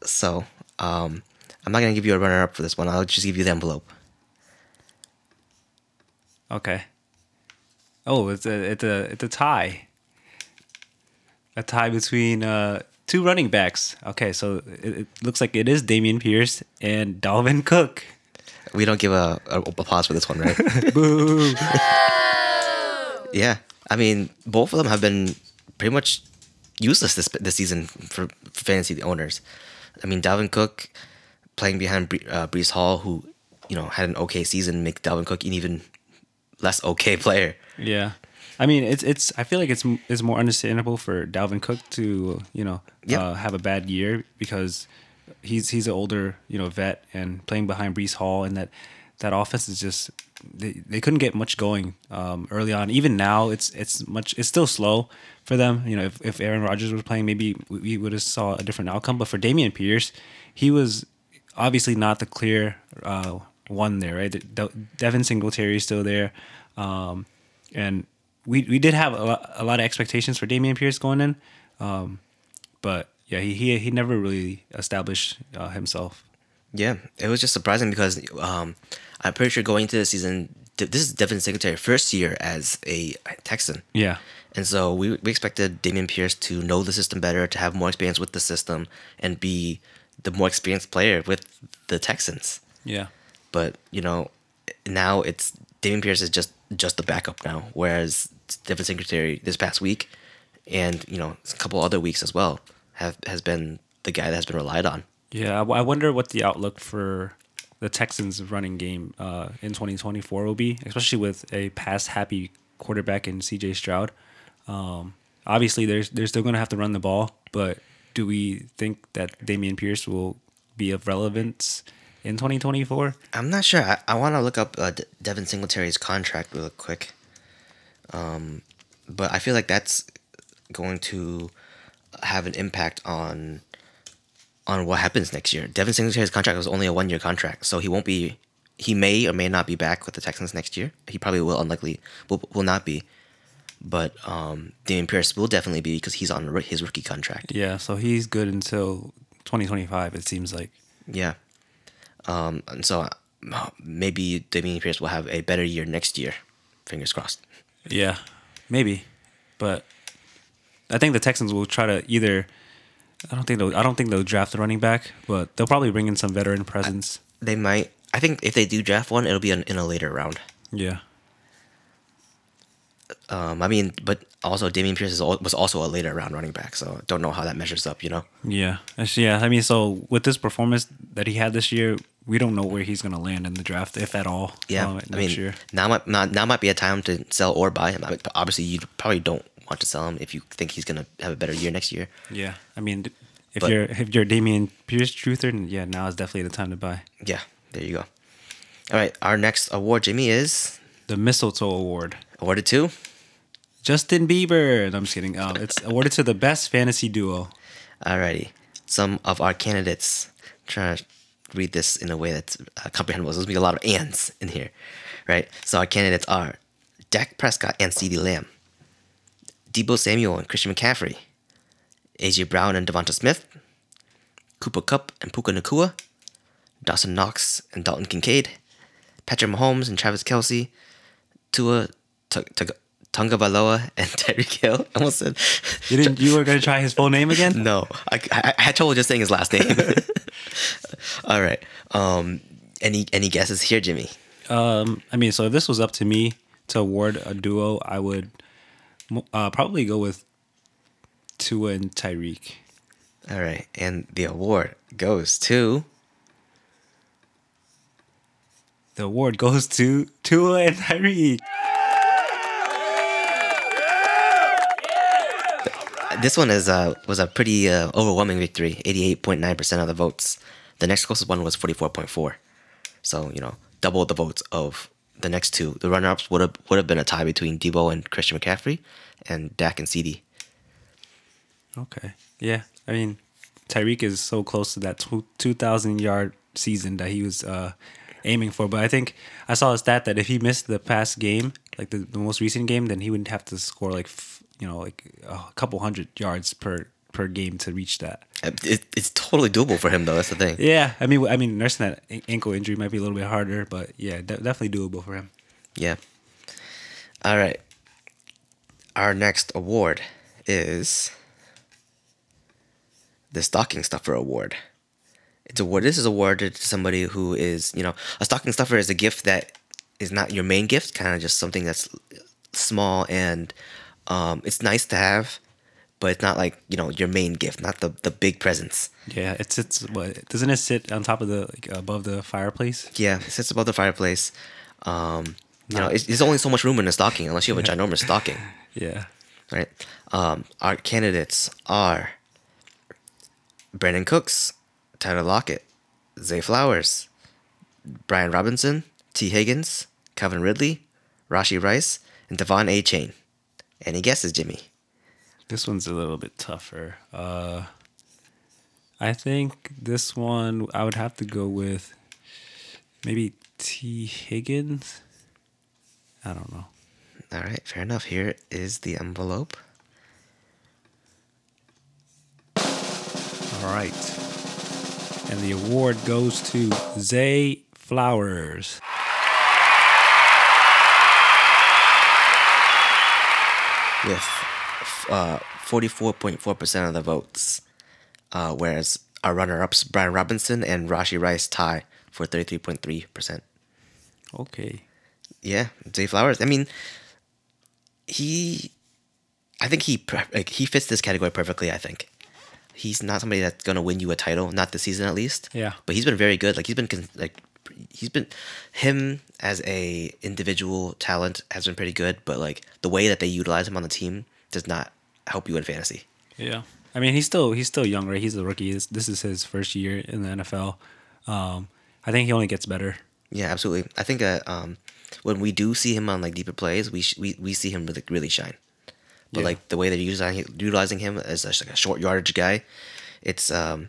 So, um, I'm not gonna give you a runner up for this one. I'll just give you the envelope. Okay. Oh, it's a it's a it's a tie. A tie between uh, two running backs. Okay, so it, it looks like it is Dameon Pierce and Dalvin Cook. We don't give a, a applause for this one, right? Boo! yeah, I mean, both of them have been pretty much useless this this season for, for fantasy owners. I mean, Dalvin Cook playing behind Bre- uh, Breece Hall, who you know had an okay season, make Dalvin Cook an even less okay player. Yeah, I mean it's it's. I feel like it's it's more understandable for Dalvin Cook to you know Yep. uh, have a bad year because he's he's an older you know vet and playing behind Breece Hall and that that offense is just they, they couldn't get much going um, early on. Even now it's it's much it's still slow for them. You know if, if Aaron Rodgers was playing maybe we- would have saw a different outcome. But for Dameon Pierce, he was obviously not the clear uh, one there. Right, De- Devin Singletary is still there. Um, and we we did have a lot, a lot of expectations for Dameon Pierce going in, um, but yeah, he he he never really established uh, himself. Yeah, it was just surprising because um, I'm pretty sure going into the season, this is Devin Singletary first year as a Texan. Yeah, And so we, we expected Dameon Pierce to know the system better, to have more experience with the system, and be the more experienced player with the Texans. yeah, But you know, now it's Dameon Pierce is just just the backup now, whereas Devin Singletary this past week, and you know a couple other weeks as well, have has been the guy that has been relied on. Yeah. I, wonder what the outlook for the Texans' running game uh, in 2024 will be, especially with a pass happy quarterback in C.J. Stroud. Um, obviously, they're they're still going to have to run the ball, but do we think that Dameon Pierce will be of relevance in 2024? I'm not sure. I, I want to look up uh, De- Devin Singletary's contract real quick. Um, but I feel like that's going to have an impact on on what happens next year. Devin Singletary's contract was only a one year contract, so he won't be. He may or may not be back with the Texans next year. He probably will, unlikely will will not be. But um, Dameon Pierce will definitely be because he's on his rookie contract. Yeah, so he's good until 2025. It seems like. Yeah. Um, and so maybe Dameon Pierce will have a better year next year. Fingers crossed. Yeah, maybe, but I think the Texans will try to either. I don't think they'll. I don't think they'll draft a running back, but they'll probably bring in some veteran presence. They might. I think if they do draft one, it'll be in, in a later round. Yeah, Um, I mean, but also Dameon Pierce al- was also a later round running back, so I don't know how that measures up. You know. yeah, yeah. I mean, so with this performance that he had this year, we don't know where he's gonna land in the draft, if at all. Yeah. uh, I mean, year. now might not, now might be a time to sell or buy him. I mean, obviously, you probably don't want to sell him if you think he's gonna have a better year next year. Yeah, I mean, if But- you're if you're Dameon Pierce truther, then yeah, now is definitely the time to buy Yeah. There you go. All right. Our next award, Jimmy, is the Mistletoe Award. awarded to Justin Bieber. No, I'm just kidding. Um, it's awarded to the best fantasy duo. Alrighty. Some of our candidates. trying to read this in a way that's uh, comprehensible. There's gonna be a lot of ands in here, right? So our candidates are Dak Prescott and CeeDee Lamb, Deebo Samuel and Christian McCaffrey, AJ Brown and DeVonta Smith, Cooper Kupp and Puka Nacua, Dawson Knox and Dalton Kincaid, Patrick Mahomes and Travis Kelce, Tua T- T- Tunga Valoa and Tyreek Hill. I almost said. You didn't. You were gonna try his full name again? No, I, I, I had trouble just saying his last name. All right. Um, any any guesses here, Jimmy? Um, I mean, so if this was up to me to award a duo, I would mo- uh, probably go with Tua and Tyreek. All right, and the award goes to The award goes to Tua and Tyreek. this one is uh was a pretty uh, overwhelming victory, eighty eight point nine percent of the votes. The next closest one was forty four point four, so you know double the votes of the next two. The runner ups would have would have been a tie between Deebo and Christian McCaffrey, and Dak and CeeDee. Okay. Yeah. I mean, Tyreek is so close to that tw- 2,000 yard season that he was uh, aiming for. But I think I saw a stat that if he missed the past game, like the, the most recent game, then he wouldn't have to score like, f- you know, like a couple hundred yards per per game to reach that. It, it's totally doable for him though. That's the thing. Yeah, I mean, I mean, nursing that ankle injury might be a little bit harder, but yeah, de- definitely doable for him. Yeah. All right. Our next award is the stocking stuffer award. It's award. This is awarded to somebody who is, you know, a stocking stuffer is a gift that is not your main gift, kind of just something that's small and um, it's nice to have, but it's not like you know your main gift, not the the big presents. Yeah, it's it's what doesn't it sit on top of the like above the fireplace? Yeah, it sits above the fireplace. Um, you know, it's, there's only so much room in a stocking unless you have a ginormous stocking. Yeah. right? Um, our candidates are Brandin Cooks, Tyler Lockett, Zay Flowers, Brian Robinson, Tee Higgins, Calvin Ridley, Rashee Rice, and De'Von Achane. Any guesses, Jimmy? This one's a little bit tougher. Uh, I think this one I would have to go with maybe Tee Higgins. I don't know. All right, fair enough. Here is the envelope. All right. And the award goes to Zay Flowers. with uh, 44.4% of the votes, uh, whereas our runner ups, Brian Robinson and Rashee Rice, tie for 33.3%. Okay. Yeah, Zay Flowers. I mean, he, I think he like he fits this category perfectly. I think he's not somebody that's gonna win you a title, not this season at least. Yeah. but he's been very good. Like he's been like he's been him as a individual talent has been pretty good, but like the way that they utilize him on the team does not help you in fantasy. Yeah. I mean, he's still he's still young, right? He's a rookie. This, this is his first year in the NFL. Um, I think he only gets better. Yeah, absolutely. I think that um, when we do see him on like deeper plays, we sh- we we see him really really shine. But Yeah. like the way they're utilizing utilizing him as a, like a short yardage guy, it's um,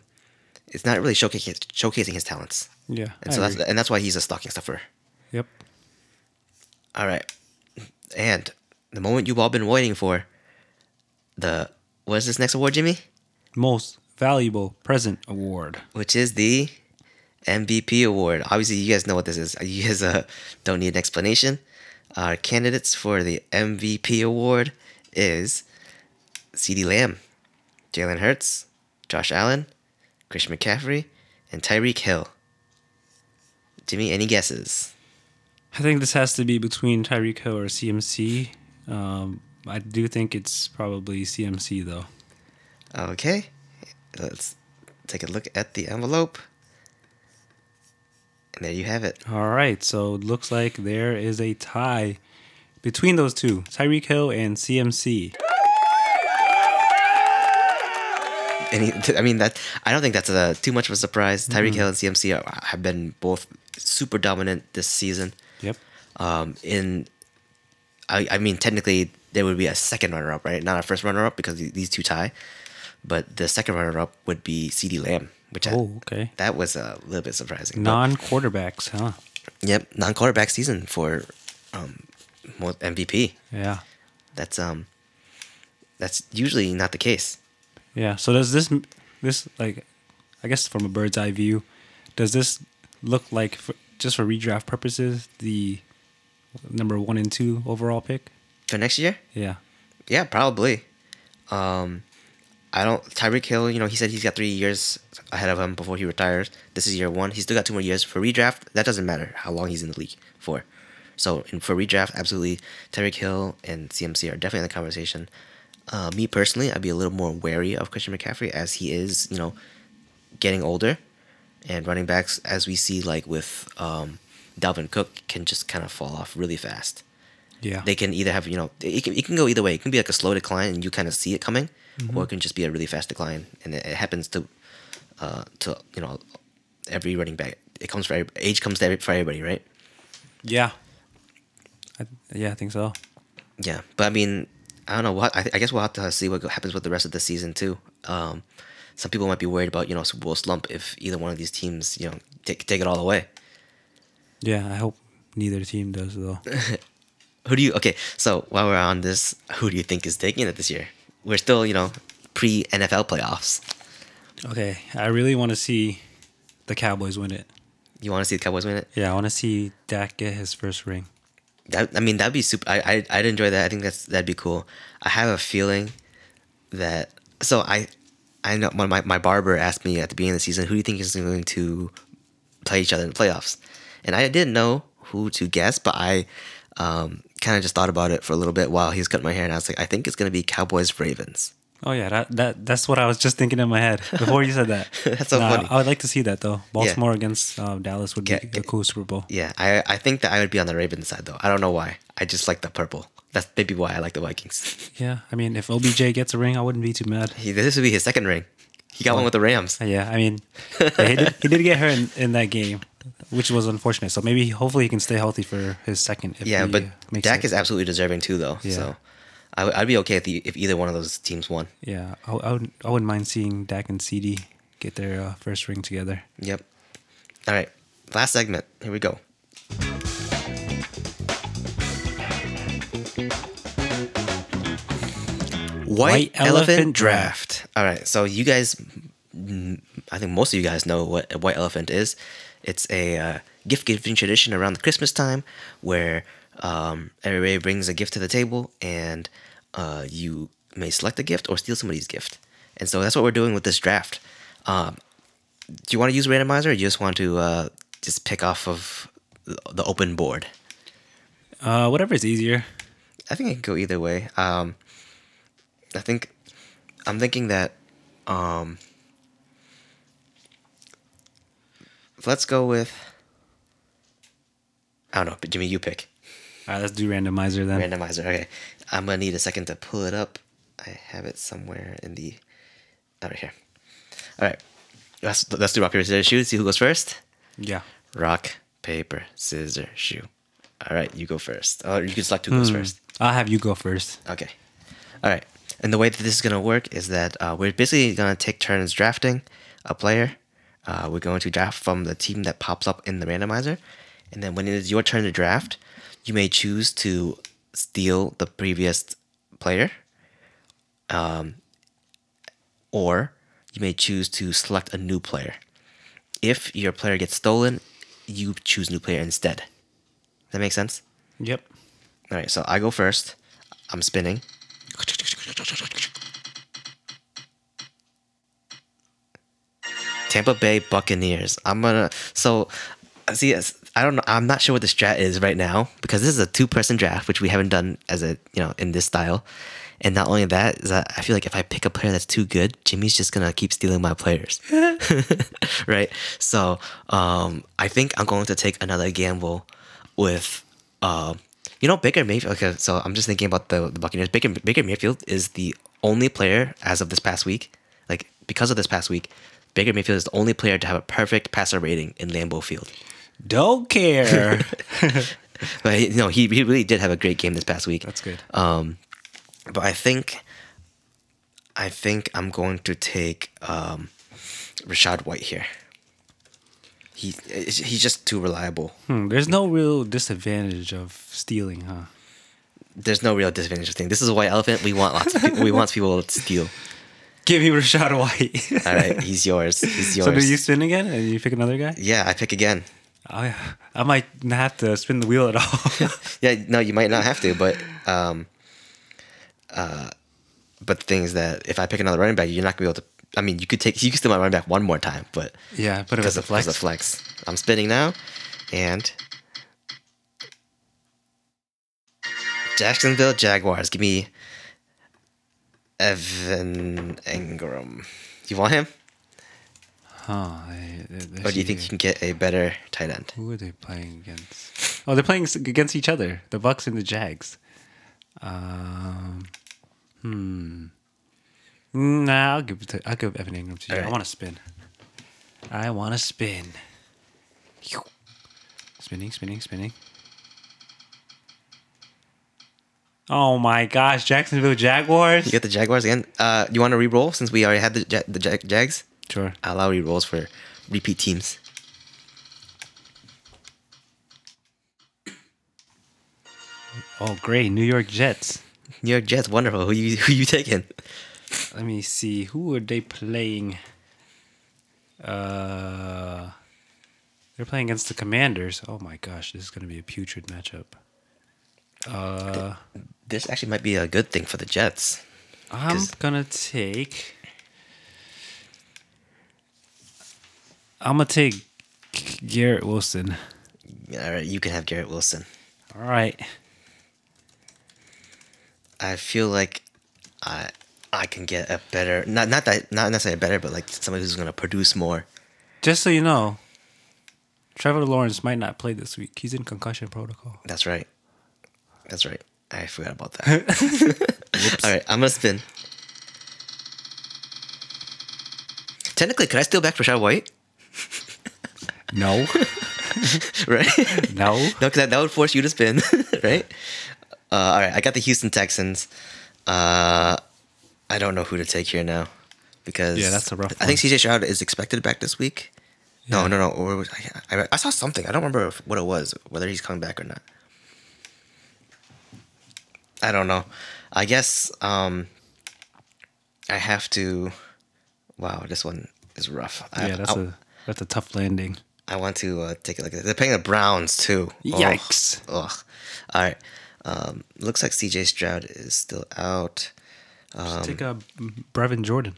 it's not really showcasing showcasing his talents. Yeah. And so that's and that's why he's a stocking stuffer. Yep. All right, and the moment you've all been waiting for, the what is this next award, Jimmy? Most valuable present award. Which is the MVP award. Obviously, you guys know what this is. You guys uh, don't need an explanation. Our candidates for the MVP award is CeeDee Lamb, Jalen Hurts, Josh Allen, Christian McCaffrey, and Tyreek Hill. Jimmy, any guesses? I think this has to be between Tyreek Hill or CMC. Um, I do think it's probably CMC though. Okay, let's take a look at the envelope. And there you have it. All right, so it looks like there is a tie between those two, Tyreek Hill and CMC. I mean that I don't think that's a, too much of a surprise. Tyreek Hill and CMC are, have been both super dominant this season. Yep. Um, in I, I mean, technically, there would be a second runner up, right? Not a first runner up because these two tie. But the second runner up would be CeeDee Lamb, which I, Oh, okay. that was a little bit surprising. Non quarterbacks, huh? Yep, non-quarterback season for um, MVP. Yeah. That's um, that's usually not the case. Yeah. So does this this like I guess from a bird's eye view, does this look like for, just for redraft purposes the number one and two overall pick? For next year, Yeah. yeah, probably. Um, I don't. Tyreek Hill, you know, he said he's got three years ahead of him before he retires. This is year one. He's still got two more years for redraft. That doesn't matter how long he's in the league for. So in, for redraft, absolutely, Tyreek Hill and CMC are definitely in the conversation. Uh, me personally, I'd be a little more wary of Christian McCaffrey as he is, you know, getting older, and running backs, as we see, like with um, Dalvin Cook, can just kind of fall off really fast Yeah. they can either have you know it can, it can go either way it can be like a slow decline and you kind of see it coming Mm-hmm. or it can just be a really fast decline and it, it happens to uh to you know every running back it comes for every, age comes to every, for everybody right yeah. I, yeah, I think so. yeah but i mean i don't know what I, I guess we'll have to see what happens with the rest of the season too um some people might be worried about you know super bowl slump if either one of these teams you know take, take it all away Yeah, I hope neither team does though. who do you okay so while we're on this who do you think is taking it this year we're still you know pre nfl playoffs okay, I really want to see the Cowboys win it. you want to see the cowboys win it Yeah, I want to see Dak get his first ring. That I mean that'd be super. I I I'd enjoy that. I think that's that'd be cool. I have a feeling that so I I know my my barber asked me at the beginning of the season who do you think is going to play each other in the playoffs, and I didn't know who to guess, but I um kind of just thought about it for a little bit while he was cutting my hair, and I was like, I think it's gonna be Cowboys Ravens. Oh yeah, that, that that's what I was just thinking in my head before you said that. That's so Nah, funny. I would like to see that though. Baltimore against uh, Dallas would be a cool Super Bowl. Yeah, I I think that I would be on the Ravens side though. I don't know why. I just like the purple. That's maybe why I like the Vikings. Yeah, I mean, if OBJ gets a ring, I wouldn't be too mad. He, this would be his second ring. He got one with the Rams. Yeah, I mean, yeah, he, did, he did get hurt in, in that game, which was unfortunate. So maybe, hopefully, he can stay healthy for his second. If Yeah, but Dak it. is absolutely deserving too, though. Yeah. So I, would- be okay if, the, if either one of those teams won. Yeah, I, I would. I wouldn't mind seeing Dak and CeeDee get their uh, first ring together. Yep. All right. Last segment. Here we go. White, White Elephant, Elephant Draft. All right. So you guys, I think most of you guys know what a White Elephant is. It's a uh, gift giving tradition around the Christmas time where um, everybody brings a gift to the table and uh, you may select a gift or steal somebody's gift. And so that's what we're doing with this draft. Um, do you want to use randomizer or you just want to uh, just pick off of the open board? Uh, whatever is easier. I think it can go either way. Um, I think I'm thinking that um, let's go with I don't know, but Jimmy, you pick All right, let's do randomizer then. randomizer. Okay, I'm gonna need a second to pull it up. I have it somewhere in the oh, right here. All right, let's let's do rock paper scissors shoot. See who goes first. Yeah. Rock paper scissors shoe. All right, you go first. Oh, you can select who goes first. I'll have you go first. Okay. All right. And the way that this is to work is that uh, we're basically to take turns drafting a player. Uh, we're going to draft from the team that pops up in the randomizer. And then when it is your turn to draft, you may choose to steal the previous player. Um, or you may choose to select a new player. If your player gets stolen, you choose new player instead. Does that make sense? Yep. All right, so I go first. I'm spinning. Tampa Bay Buccaneers. I'm gonna so see. I don't know. I'm not sure what the strat is right now because this is a two-person draft, which we haven't done as a you know in this style. And not only that is that I feel like if I pick a player that's too good, Jimmy's just gonna keep stealing my players, right? So um, I think I'm going to take another gamble with uh, you know Baker Mayfield. Okay, so I'm just thinking about the, the Buccaneers. Baker Baker Mayfield is the only player as of this past week, like because of this past week, Baker Mayfield is the only player to have a perfect passer rating in Lambeau Field. Don't care. but he, no, he he really did have a great game this past week. That's good. Um, but I think, I think I'm going to take um, Rachaad White here. He he's just too reliable. Hmm, there's no real disadvantage of stealing, huh? There's no real disadvantage thing. This is a white elephant. We want lots of people. we want people to steal. Give me Rachaad White. All right, he's yours. He's yours. so do you spin again and you pick another guy? yeah, I pick again. Oh yeah, I might not have to spin the wheel at all. Yeah, no, you might not have to, but um, uh, but the thing is that if I pick another running back, you're not gonna be able to. I mean, you could take you could steal my running back one more time, but yeah, put it was as a because of flex, I'm spinning now, and Jacksonville Jaguars. Give me Evan Engram. You want him, Huh? they- they- or do you think you can get a better tight end? Who are they playing against? Oh, they're playing against each other. The Bucs and the Jags. Um, hmm. Nah, I'll give it to, I'll give Evan Engram to you. I want to spin. I want to spin. Spinning, spinning, spinning. Oh my gosh, Jacksonville Jaguars. You get the Jaguars again. Uh, you want to re-roll since we already had the Ja- the Jag- Jags? Sure. I allow re-rolls for repeat teams. Oh, great. New York Jets. New York Jets, wonderful. Who you who you taking? Let me see. Who are they playing? Uh, they're playing against the Commanders. Oh my gosh, this is going to be a putrid matchup. Uh, This actually might be a good thing for the Jets. I'm gonna take. I'm gonna take Garrett Wilson. All right, you can have Garrett Wilson. All right. I feel like I I can get a better not not that not necessarily better, but like somebody who's gonna produce more. Just so you know, Trevor Lawrence might not play this week. He's in concussion protocol. That's right. That's right. I forgot about that. All right, I'm gonna spin. Technically, could I steal back Rachaad White? No, right? no. No, because that, that would force you to spin, right? Uh, all right, I got the Houston Texans. Uh, I don't know who to take here now because Yeah, that's a rough I think CJ Stroud is expected back this week. No, Yeah. no, no. Or was, I, I, I saw something. I don't remember if- what it was, whether he's coming back or not. I don't know. I guess um, I have to. Wow, this one is rough. I, Yeah, that's I, a that's a tough landing. I want to uh, take a look at it. They're playing the Browns too. Yikes. Ugh. All right. Um, looks like CJ Stroud is still out. Just take a Brevin Jordan.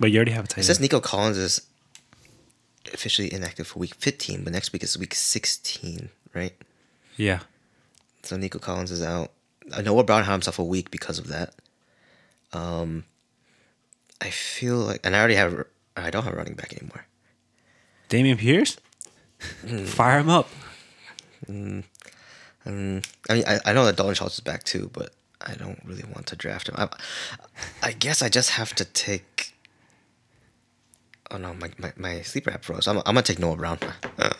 But you already have a tight It says. Nico Collins is officially inactive for week 15, but next week is week 16, right? Yeah. So Nico Collins is out. I know Noah Brown had himself a week because of that. Um, I feel like, and I already have, I don't have a running back anymore. Dameon Pierce? Fire him up. Um, I mean, I, I know that Dalton Schultz is back too, but I don't really want to draft him. I, I guess I just have to take. Oh no, my, my, my sleeper app froze. I'm, I'm gonna take Noah Brown. I-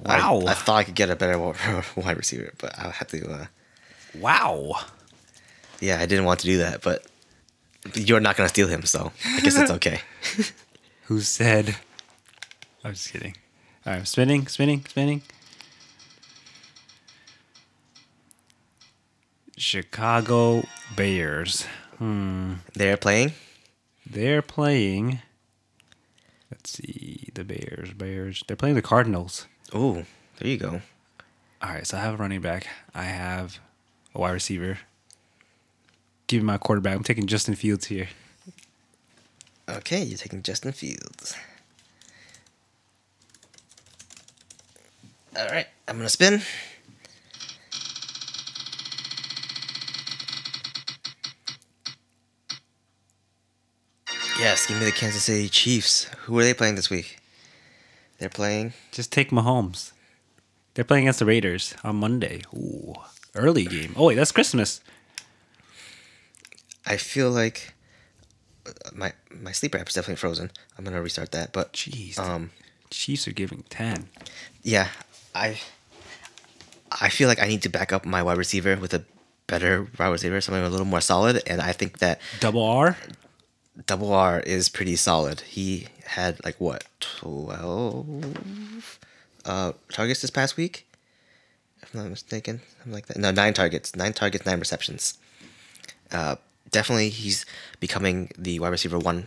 Wow. I, thought I could get a better wide receiver, but I'll have to. Uh, Wow. yeah, I didn't want to do that, but you're not gonna steal him, so I guess it's okay. Who said? I'm just kidding. All right, spinning, spinning, spinning. Chicago Bears. Hmm. They're playing. They're playing. Let's see. The Bears. Bears. They're playing the Cardinals. Ooh, there you go. All right, so I have a running back. I have a wide receiver. Give me my quarterback. I'm taking Justin Fields here. Okay, you're taking Justin Fields. All right, I'm gonna spin. Yes, give me the Kansas City Chiefs. Who are they playing this week? They're playing. Just take Mahomes. They're playing against the Raiders on Monday. Ooh, early game. Oh wait, that's Christmas. I feel like uh, my my sleeper app is definitely frozen. I'm gonna restart that. But Jeez. um, Chiefs are giving ten. yeah, I I feel like I need to back up my wide receiver with a better wide receiver, something a little more solid. And I think that Double R. Double R is pretty solid. He had like what twelve uh, targets this past week, if I'm not mistaken, something like that. No, nine targets, nine targets, nine receptions. Uh, definitely, he's becoming the wide receiver one,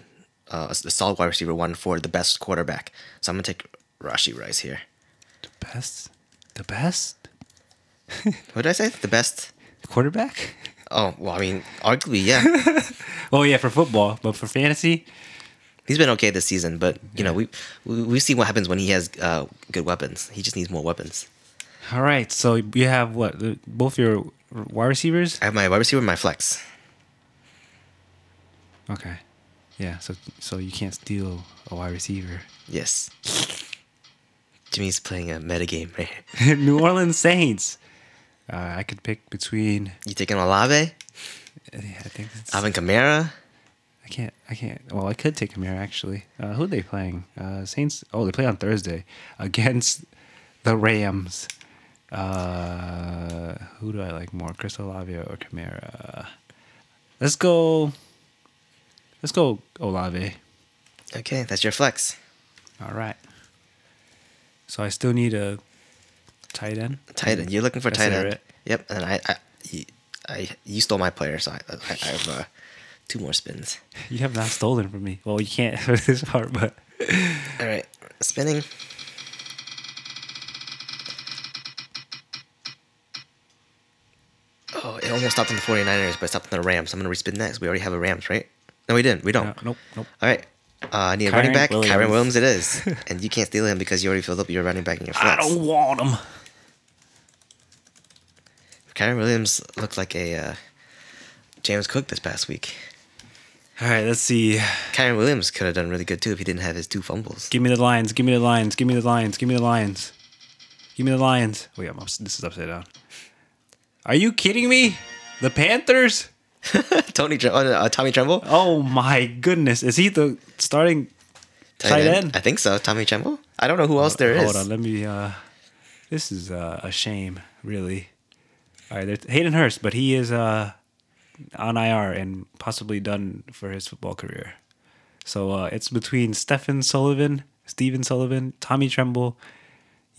uh, a solid wide receiver one for the best quarterback. So I'm gonna take Rashee Rice here. The best. The best What did I say? The best? quarterback. Oh well, I mean, arguably, yeah. Oh yeah, for football, but for fantasy, He's been okay this season, but you know we we we see what happens when he has uh, good weapons. He just needs more weapons. All right. So you have what? Both your wide receivers. I have my wide receiver, and my flex. Okay. Yeah. So so you can't steal a wide receiver. Yes. Jimmy's playing a meta game right here. New Orleans Saints. Uh, I could pick between. You taking Olave, I think it's, Alvin Kamara? I can't. I can't. Well, I could take Kamara actually. Uh, who are they playing? Uh, Saints. Oh, they play on Thursday against the Rams. Uh, who do I like more, Chris Olave or Kamara? Let's go. Let's go Olave. Okay, that's your flex. All right. So I still need a tight end. Tight end. You're looking for tight end. right? Yep. And I, I, you, I, you stole my player, so I, I, I have uh, two more spins. You have not stolen from me. Well, you can't for this part, but All right, spinning. Oh, it almost stopped on the 49ers, but it stopped on the Rams. I'm going to respin next. We already have a Rams, right? No, we didn't. We don't. no, nope, nope. All right. Uh, I need a Kyren running back. Williams. Kyren Williams it is. and you can't steal him because you already filled up your running back in your flex. I don't want him. Kyren Williams looked like a uh, James Cook this past week. All right, let's see. Kyren Williams could have done really good too if he didn't have his two fumbles. Give me the lions. Give me the lions. Give me the lions. Give me the lions. Give me the lions. Wait, I'm this is upside down. Are you kidding me? The Panthers? Tony, uh, uh, Tommy Tremble, Oh my goodness! Is he the starting tight end? I think so. Tommy Tremble. I don't know who else there is. Hold on, let me. uh This is uh, a shame, really. All right, there's Hayden Hurst, but he is uh on IR and possibly done for his football career. So uh it's between Stephen Sullivan, Stephen Sullivan, Tommy Tremble,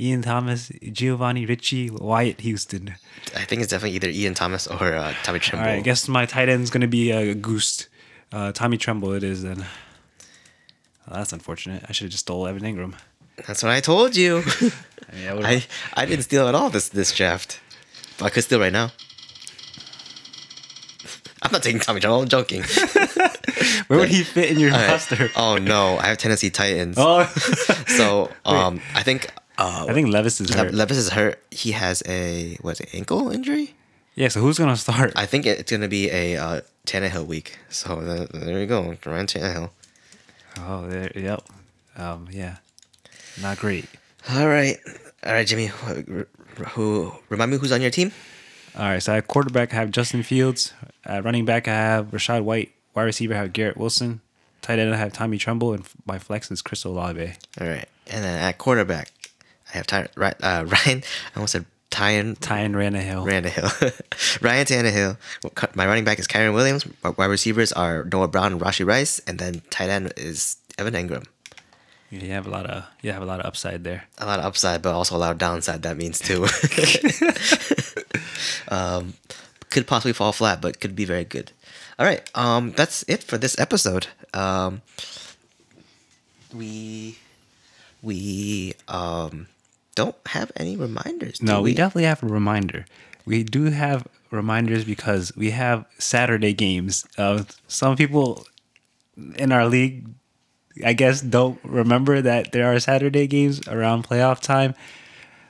Ian Thomas, Giovanni Ricci, Wyatt Houston. I think it's definitely either Ian Thomas or uh, Tommy Tremble. right, I guess my tight end's gonna be uh, Goose. Uh, Tommy Tremble, it is then. Well, that's unfortunate. I should have just stole Evan Engram. That's what I told you. Yeah, what I I didn't steal at all this this draft. But I could steal right now. I'm not taking Tommy Tremble. I'm joking. Where would he fit in your All right. roster? Oh no, I have Tennessee Titans. Oh, So um, I think uh, I think Levis is hurt. Levis is hurt. He has a what's it ankle injury? yeah, so who's gonna start? I think it's gonna be a uh, Tannehill week. So the, there you go, Ryan Tannehill. oh, there, yep. Um, yeah, not great. All right, all right, Jimmy. Who, who remind me who's on your team? All right, so I have quarterback. I have Justin Fields. At running back, I have Rachaad White. Wide receiver, I have Garrett Wilson. Tight end, I have Tommy Tremble, and my flex is Chris Olave. All right, and then at quarterback, I have Ty, Ry- uh, Ryan. I almost said Tyan Tyan Ranahill. Tannehill. Ryan Tannehill. My running back is Kyren Williams. My wide receivers are Noah Brown and Rashee Rice, and then tight end is Evan Engram. you have a lot of you have a lot of upside there. A lot of upside, but also a lot of downside. That means too. um, could possibly fall flat, but could be very good. All right, um, that's it for this episode. Um, we we um don't have any reminders. do No, we definitely have a reminder. We do have reminders because we have Saturday games. Uh, some people in our league, I guess, don't remember that there are Saturday games around playoff time.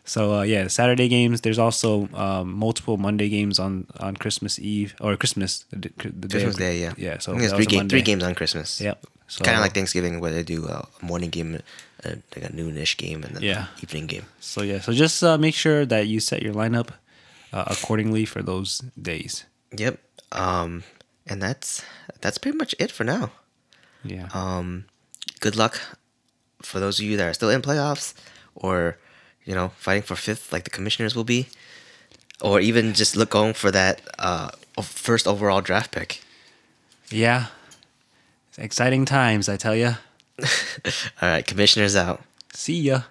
So uh, yeah, Saturday games. There's also um, multiple Monday games on on Christmas Eve or Christmas. The, the day Christmas of- Day, yeah. yeah. So I think it's three was a game, three games on Christmas. Yep. So, kind of like Thanksgiving, where they do a morning game, uh, like a noonish game, and then Yeah. an evening game. So yeah, so just uh, make sure that you set your lineup uh, accordingly for those days. Yep. Um, and that's that's pretty much it for now. Yeah. Um, good luck for those of you that are still in playoffs or you know fighting for fifth, like the commissioners will be. or even just look going for that uh, first overall draft pick. Yeah. Exciting times, I tell you. All right, commissioners out. See ya.